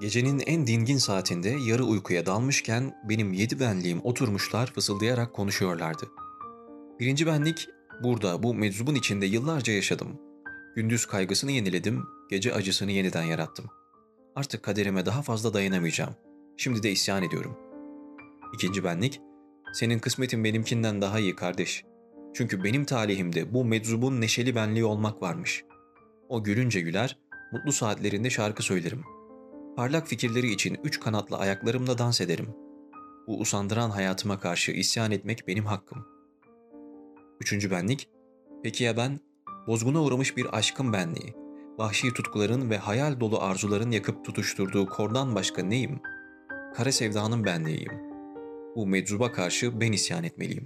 Gecenin en dingin saatinde yarı uykuya dalmışken benim yedi benliğim oturmuşlar fısıldayarak konuşuyorlardı. Birinci benlik burada bu meczubun içinde yıllarca yaşadım. Gündüz kaygısını yeniledim, gece acısını yeniden yarattım. Artık kaderime daha fazla dayanamayacağım. Şimdi de isyan ediyorum. İkinci benlik, senin kısmetin benimkinden daha iyi kardeş. Çünkü benim talihimde bu meczubun neşeli benliği olmak varmış. O gülünce güler, mutlu saatlerinde şarkı söylerim. Parlak fikirleri için üç kanatlı ayaklarımla dans ederim. Bu usandıran hayatıma karşı isyan etmek benim hakkım. Üçüncü benlik, peki ya ben? Bozguna uğramış bir aşkın benliği, vahşi tutkuların ve hayal dolu arzuların yakıp tutuşturduğu kordan başka neyim? Kara sevdanın benliğiyim. Bu meczuba karşı ben isyan etmeliyim.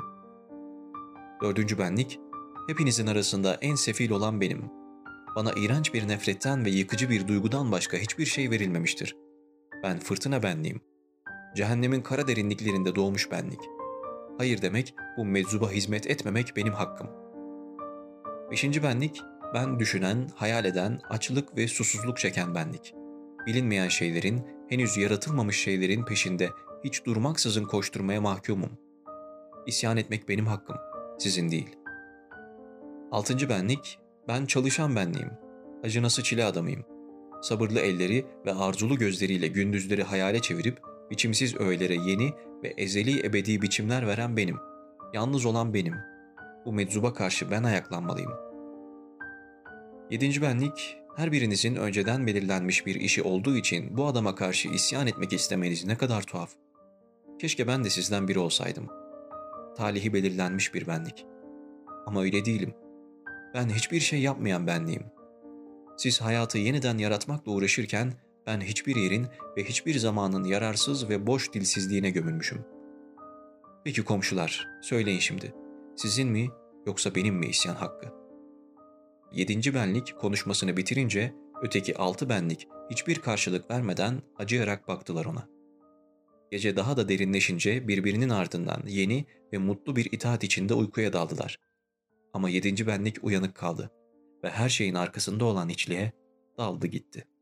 Dördüncü benlik, hepinizin arasında en sefil olan benim. Bana iğrenç bir nefretten ve yıkıcı bir duygudan başka hiçbir şey verilmemiştir. Ben fırtına benliğim. Cehennemin kara derinliklerinde doğmuş benlik. Hayır demek, bu meczuba hizmet etmemek benim hakkım. Beşinci benlik, ben düşünen, hayal eden, açlık ve susuzluk çeken benlik. Bilinmeyen şeylerin, henüz yaratılmamış şeylerin peşinde hiç durmaksızın koşturmaya mahkumum. İsyan etmek benim hakkım, sizin değil. Altıncı benlik, ben çalışan benliğim. Acınası çile adamıyım. Sabırlı elleri ve arzulu gözleriyle gündüzleri hayale çevirip biçimsiz öğelere yeni ve ezeli ebedi biçimler veren benim. Yalnız olan benim. Bu meczuba karşı ben ayaklanmalıyım. Yedinci benlik, her birinizin önceden belirlenmiş bir işi olduğu için bu adama karşı isyan etmek istemeniz ne kadar tuhaf. Keşke ben de sizden biri olsaydım. Talihi belirlenmiş bir benlik. Ama öyle değilim. Ben hiçbir şey yapmayan benliğim. Siz hayatı yeniden yaratmakla uğraşırken ben hiçbir yerin ve hiçbir zamanın yararsız ve boş dilsizliğine gömülmüşüm. Peki komşular, söyleyin şimdi. Sizin mi yoksa benim mi isyan hakkı? Yedinci benlik konuşmasını bitirince öteki altı benlik hiçbir karşılık vermeden acıyarak baktılar ona. Gece daha da derinleşince birbirinin ardından yeni ve mutlu bir itaat içinde uykuya daldılar. Ama yedinci benlik uyanık kaldı ve her şeyin arkasında olan içliğe daldı gitti.''